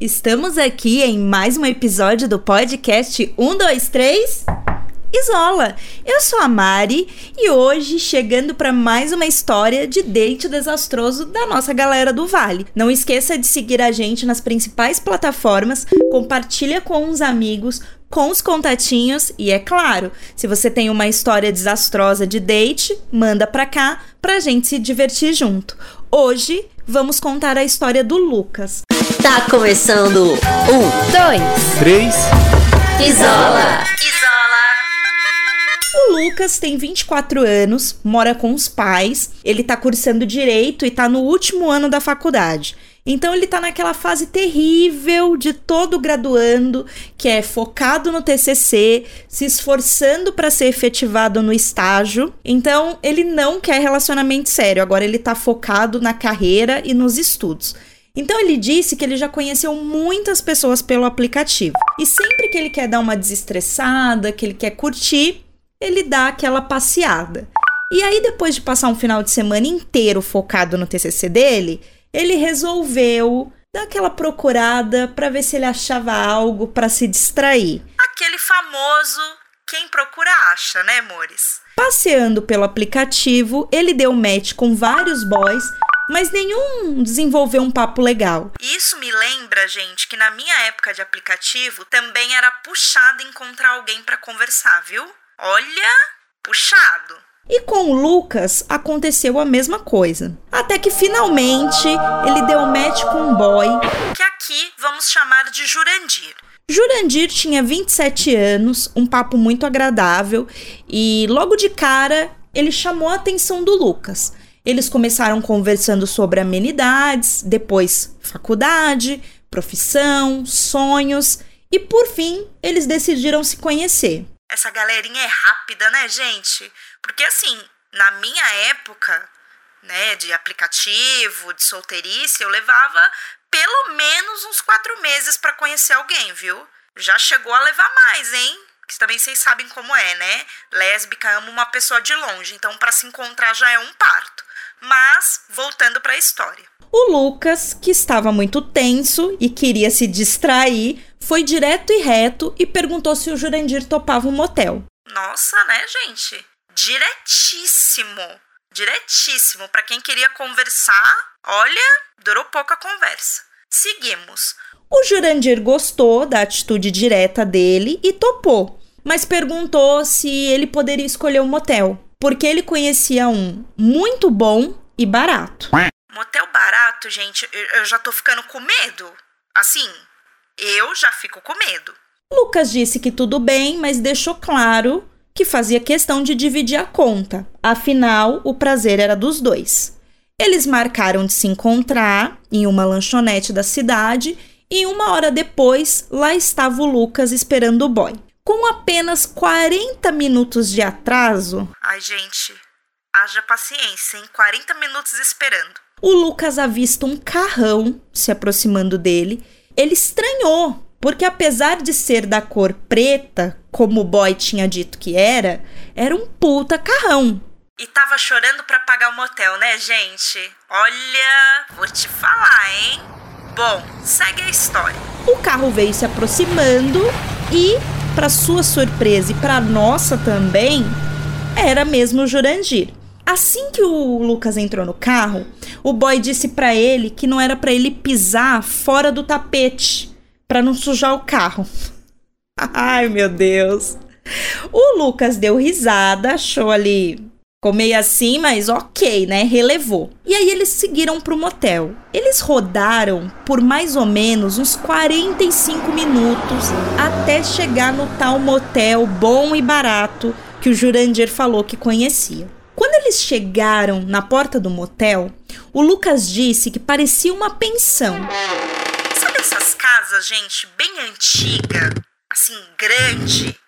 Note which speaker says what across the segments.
Speaker 1: Estamos aqui em mais um episódio do podcast 123 Isola. Eu sou a Mari e hoje chegando para mais uma história de date desastroso da nossa galera do Vale. Não esqueça de seguir a gente nas principais plataformas, compartilha com os amigos, com os contatinhos e é claro, se você tem uma história desastrosa de date, manda pra cá pra gente se divertir junto. Hoje vamos contar a história do Lucas.
Speaker 2: Tá começando um,
Speaker 3: dois, três.
Speaker 2: Isola.
Speaker 1: Isola. O Lucas tem 24 anos, mora com os pais, ele tá cursando direito e tá no último ano da faculdade. Então ele tá naquela fase terrível de todo graduando, que é focado no TCC, se esforçando para ser efetivado no estágio. Então ele não quer relacionamento sério, agora ele tá focado na carreira e nos estudos. Então ele disse que ele já conheceu muitas pessoas pelo aplicativo. E sempre que ele quer dar uma desestressada, que ele quer curtir, ele dá aquela passeada. E aí depois de passar um final de semana inteiro focado no TCC dele, ele resolveu dar aquela procurada para ver se ele achava algo para se distrair.
Speaker 4: Aquele famoso quem procura acha, né, amores?
Speaker 1: Passeando pelo aplicativo, ele deu match com vários boys, mas nenhum desenvolveu um papo legal.
Speaker 4: Isso me lembra, gente, que na minha época de aplicativo também era puxado encontrar alguém para conversar, viu? Olha, puxado.
Speaker 1: E com o Lucas aconteceu a mesma coisa. Até que finalmente ele deu match com um boy.
Speaker 4: Que aqui vamos chamar de Jurandir.
Speaker 1: Jurandir tinha 27 anos, um papo muito agradável e logo de cara ele chamou a atenção do Lucas. Eles começaram conversando sobre amenidades, depois faculdade, profissão, sonhos e por fim eles decidiram se conhecer.
Speaker 4: Essa galerinha é rápida, né, gente? Porque assim, na minha época, né, de aplicativo, de solteirice, eu levava pelo menos uns quatro meses para conhecer alguém, viu? Já chegou a levar mais, hein? Que também vocês sabem como é, né? Lésbica ama uma pessoa de longe, então para se encontrar já é um parto. Mas voltando para a história.
Speaker 1: O Lucas, que estava muito tenso e queria se distrair, foi direto e reto e perguntou se o Jurandir topava um motel.
Speaker 4: Nossa, né, gente? diretíssimo. Diretíssimo. Para quem queria conversar, olha, durou pouca conversa. Seguimos.
Speaker 1: O Jurandir gostou da atitude direta dele e topou, mas perguntou se ele poderia escolher um motel, porque ele conhecia um muito bom e barato.
Speaker 4: Motel barato, gente, eu já tô ficando com medo. Assim, eu já fico com medo.
Speaker 1: Lucas disse que tudo bem, mas deixou claro que fazia questão de dividir a conta, afinal, o prazer era dos dois. Eles marcaram de se encontrar em uma lanchonete da cidade e uma hora depois lá estava o Lucas esperando o boy. Com apenas 40 minutos de atraso.
Speaker 4: Ai, gente, haja paciência, hein? 40 minutos esperando.
Speaker 1: O Lucas avista um carrão se aproximando dele. Ele estranhou porque apesar de ser da cor preta, como o boy tinha dito que era, era um puta carrão.
Speaker 4: E tava chorando para pagar o motel, né, gente? Olha, vou te falar, hein? Bom, segue a história.
Speaker 1: O carro veio se aproximando e, para sua surpresa e para nossa também, era mesmo o Jurandir. Assim que o Lucas entrou no carro, o boy disse para ele que não era para ele pisar fora do tapete para não sujar o carro. Ai, meu Deus. O Lucas deu risada, achou ali. Ficou meio assim, mas ok, né? Relevou. E aí eles seguiram pro motel. Eles rodaram por mais ou menos uns 45 minutos até chegar no tal motel bom e barato que o Jurandir falou que conhecia. Quando eles chegaram na porta do motel, o Lucas disse que parecia uma pensão
Speaker 4: casa, gente, bem antiga, assim, grande,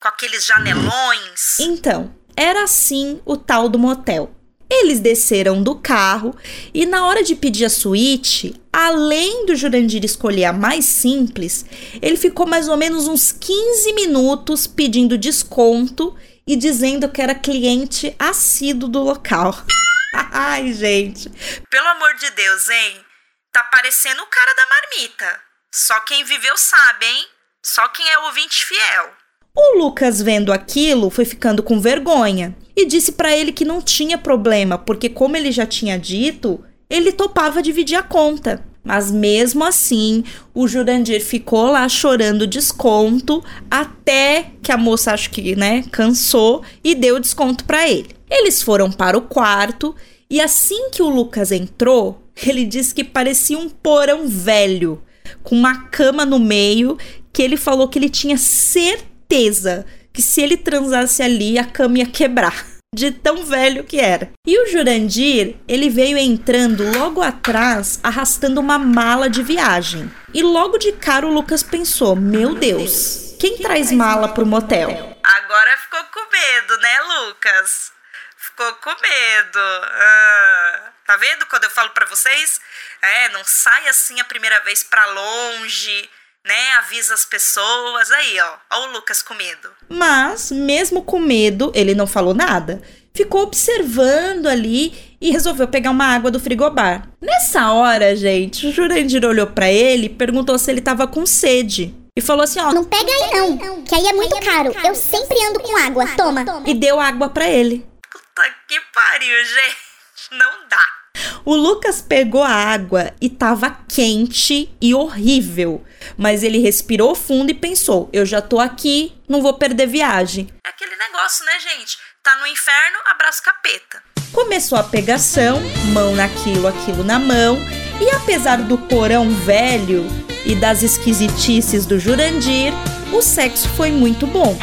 Speaker 4: com aqueles janelões.
Speaker 1: Então, era assim o tal do motel. Eles desceram do carro e, na hora de pedir a suíte, além do Jurandir escolher a mais simples, ele ficou mais ou menos uns 15 minutos pedindo desconto e dizendo que era cliente assíduo do local. Ai, gente.
Speaker 4: Pelo amor de Deus, hein? Tá parecendo o cara da marmita. Só quem viveu sabe, hein? Só quem é ouvinte fiel.
Speaker 1: O Lucas, vendo aquilo, foi ficando com vergonha e disse para ele que não tinha problema, porque, como ele já tinha dito, ele topava dividir a conta. Mas mesmo assim, o Jurandir ficou lá chorando desconto até que a moça acho que, né, cansou e deu desconto para ele. Eles foram para o quarto e assim que o Lucas entrou, ele disse que parecia um porão velho, com uma cama no meio, que ele falou que ele tinha certeza certeza que se ele transasse ali, a cama ia quebrar. De tão velho que era. E o Jurandir, ele veio entrando logo atrás, arrastando uma mala de viagem. E logo de cara o Lucas pensou: Meu Deus, quem traz mala pro motel?
Speaker 4: Agora ficou com medo, né, Lucas? Ficou com medo. Ah, tá vendo quando eu falo para vocês? É, não sai assim a primeira vez para longe né? Avisa as pessoas. Aí, ó, ó o Lucas com medo.
Speaker 1: Mas, mesmo com medo, ele não falou nada. Ficou observando ali e resolveu pegar uma água do frigobar. Nessa hora, gente, o Jurandir olhou para ele e perguntou se ele tava com sede. E falou assim, ó...
Speaker 3: Não pega aí não, que aí é muito caro. Eu sempre ando com água, toma.
Speaker 1: E deu água para ele.
Speaker 4: Puta que pariu, gente. Não dá.
Speaker 1: O Lucas pegou a água e tava quente e horrível. Mas ele respirou fundo e pensou: eu já tô aqui, não vou perder viagem.
Speaker 4: É aquele negócio, né, gente? Tá no inferno, abraço capeta.
Speaker 1: Começou a pegação, mão naquilo, aquilo na mão, e apesar do porão velho e das esquisitices do Jurandir, o sexo foi muito bom.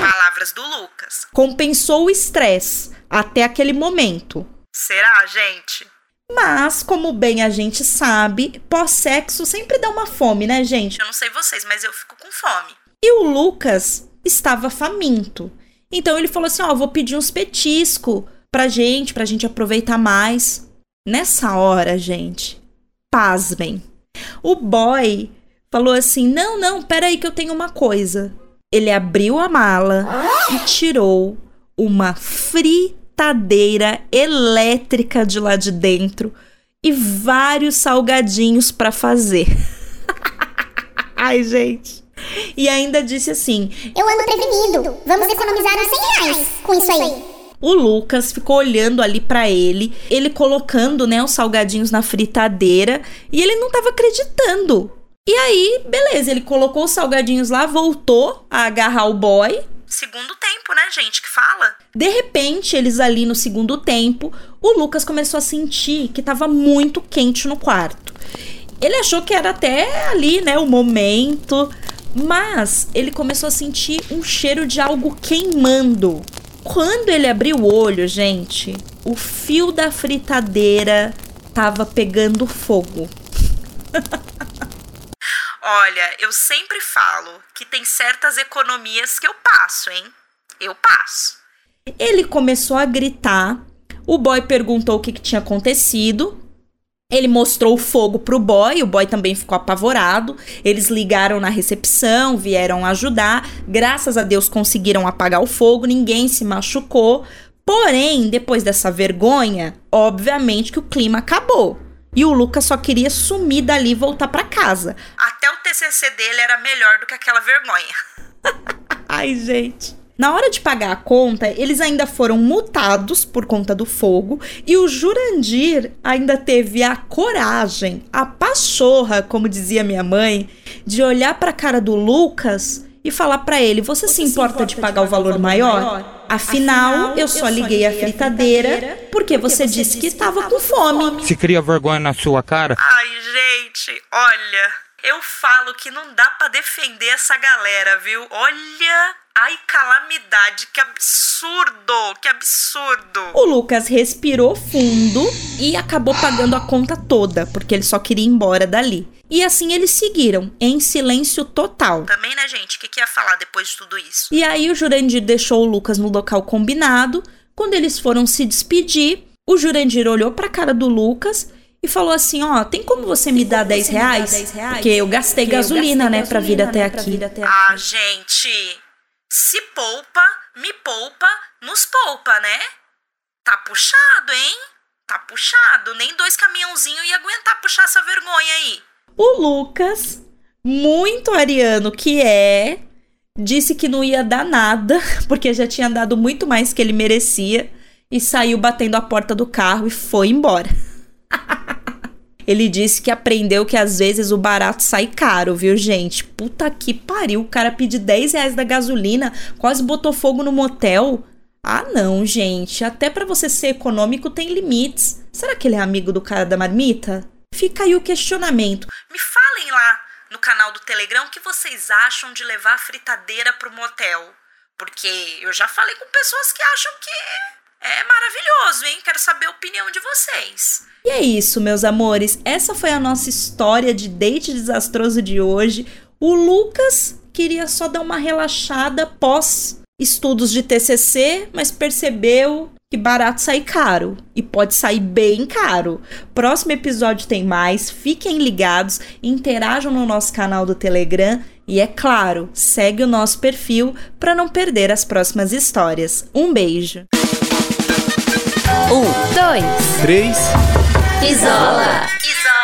Speaker 4: Palavras do Lucas.
Speaker 1: Compensou o estresse até aquele momento.
Speaker 4: Será, gente?
Speaker 1: Mas, como bem a gente sabe, pós-sexo sempre dá uma fome, né, gente?
Speaker 4: Eu não sei vocês, mas eu fico com fome.
Speaker 1: E o Lucas estava faminto. Então ele falou assim: Ó, oh, vou pedir uns petisco pra gente, pra gente aproveitar mais. Nessa hora, gente, pasmem. O boy falou assim: Não, não, peraí que eu tenho uma coisa. Ele abriu a mala e tirou uma frita fritadeira elétrica de lá de dentro e vários salgadinhos para fazer. Ai, gente. E ainda disse assim:
Speaker 3: Eu ando prevenido. Vamos economizar uns 100 reais com isso aí.
Speaker 1: O Lucas ficou olhando ali para ele, ele colocando, né, os salgadinhos na fritadeira e ele não tava acreditando. E aí, beleza, ele colocou os salgadinhos lá, voltou a agarrar o boy.
Speaker 4: Segundo tempo, né, gente, que fala?
Speaker 1: De repente, eles ali no segundo tempo, o Lucas começou a sentir que estava muito quente no quarto. Ele achou que era até ali, né, o momento, mas ele começou a sentir um cheiro de algo queimando. Quando ele abriu o olho, gente, o fio da fritadeira tava pegando fogo.
Speaker 4: Olha, eu sempre falo que tem certas economias que eu passo, hein? Eu passo.
Speaker 1: Ele começou a gritar. O boy perguntou o que, que tinha acontecido. Ele mostrou o fogo pro boy, o boy também ficou apavorado. Eles ligaram na recepção, vieram ajudar. Graças a Deus conseguiram apagar o fogo, ninguém se machucou. Porém, depois dessa vergonha, obviamente que o clima acabou. E o Lucas só queria sumir dali e voltar para casa.
Speaker 4: TCC dele era melhor do que aquela vergonha.
Speaker 1: Ai, gente. Na hora de pagar a conta, eles ainda foram multados por conta do fogo e o Jurandir ainda teve a coragem, a pachorra, como dizia minha mãe, de olhar para a cara do Lucas e falar para ele: "Você, Você se importa, importa de pagar, de pagar o valor, valor maior? maior? Afinal, Afinal, eu só liguei a fritadeira porque você disse que estava com fome."
Speaker 5: Se cria vergonha na sua cara?
Speaker 4: Ai, gente, olha, eu falo que não dá para defender essa galera, viu? Olha, ai calamidade, que absurdo, que absurdo.
Speaker 1: O Lucas respirou fundo e acabou pagando a conta toda, porque ele só queria ir embora dali. E assim eles seguiram, em silêncio total.
Speaker 4: Também, né, gente? O que, que ia falar depois de tudo isso?
Speaker 1: E aí o Jurandir deixou o Lucas no local combinado. Quando eles foram se despedir, o Jurandir olhou pra cara do Lucas e falou assim: Ó, tem como você me dar 10 reais? 10 reais? Porque eu gastei Porque gasolina, eu gastei né, gasolina, pra vir até, né, aqui. vir até
Speaker 4: aqui. Ah, gente, se poupa, me poupa, nos poupa, né? Tá puxado, hein? Tá puxado. Nem dois caminhãozinhos ia aguentar puxar essa vergonha aí.
Speaker 1: O Lucas muito ariano que é, disse que não ia dar nada, porque já tinha dado muito mais que ele merecia, e saiu batendo a porta do carro e foi embora. ele disse que aprendeu que às vezes o barato sai caro, viu, gente? Puta que pariu, o cara pediu 10 reais da gasolina, quase botou fogo no motel. Ah, não, gente. Até para você ser econômico tem limites. Será que ele é amigo do cara da marmita? Fica aí o questionamento.
Speaker 4: Me falem lá no canal do Telegram o que vocês acham de levar a fritadeira pro motel. Porque eu já falei com pessoas que acham que é maravilhoso, hein? Quero saber a opinião de vocês.
Speaker 1: E é isso, meus amores. Essa foi a nossa história de date desastroso de hoje. O Lucas queria só dar uma relaxada pós estudos de TCC, mas percebeu que barato sai caro e pode sair bem caro. Próximo episódio tem mais, fiquem ligados, interajam no nosso canal do Telegram e é claro, segue o nosso perfil para não perder as próximas histórias. Um beijo.
Speaker 2: Um, dois,
Speaker 6: três.
Speaker 2: Isola.
Speaker 4: Isola.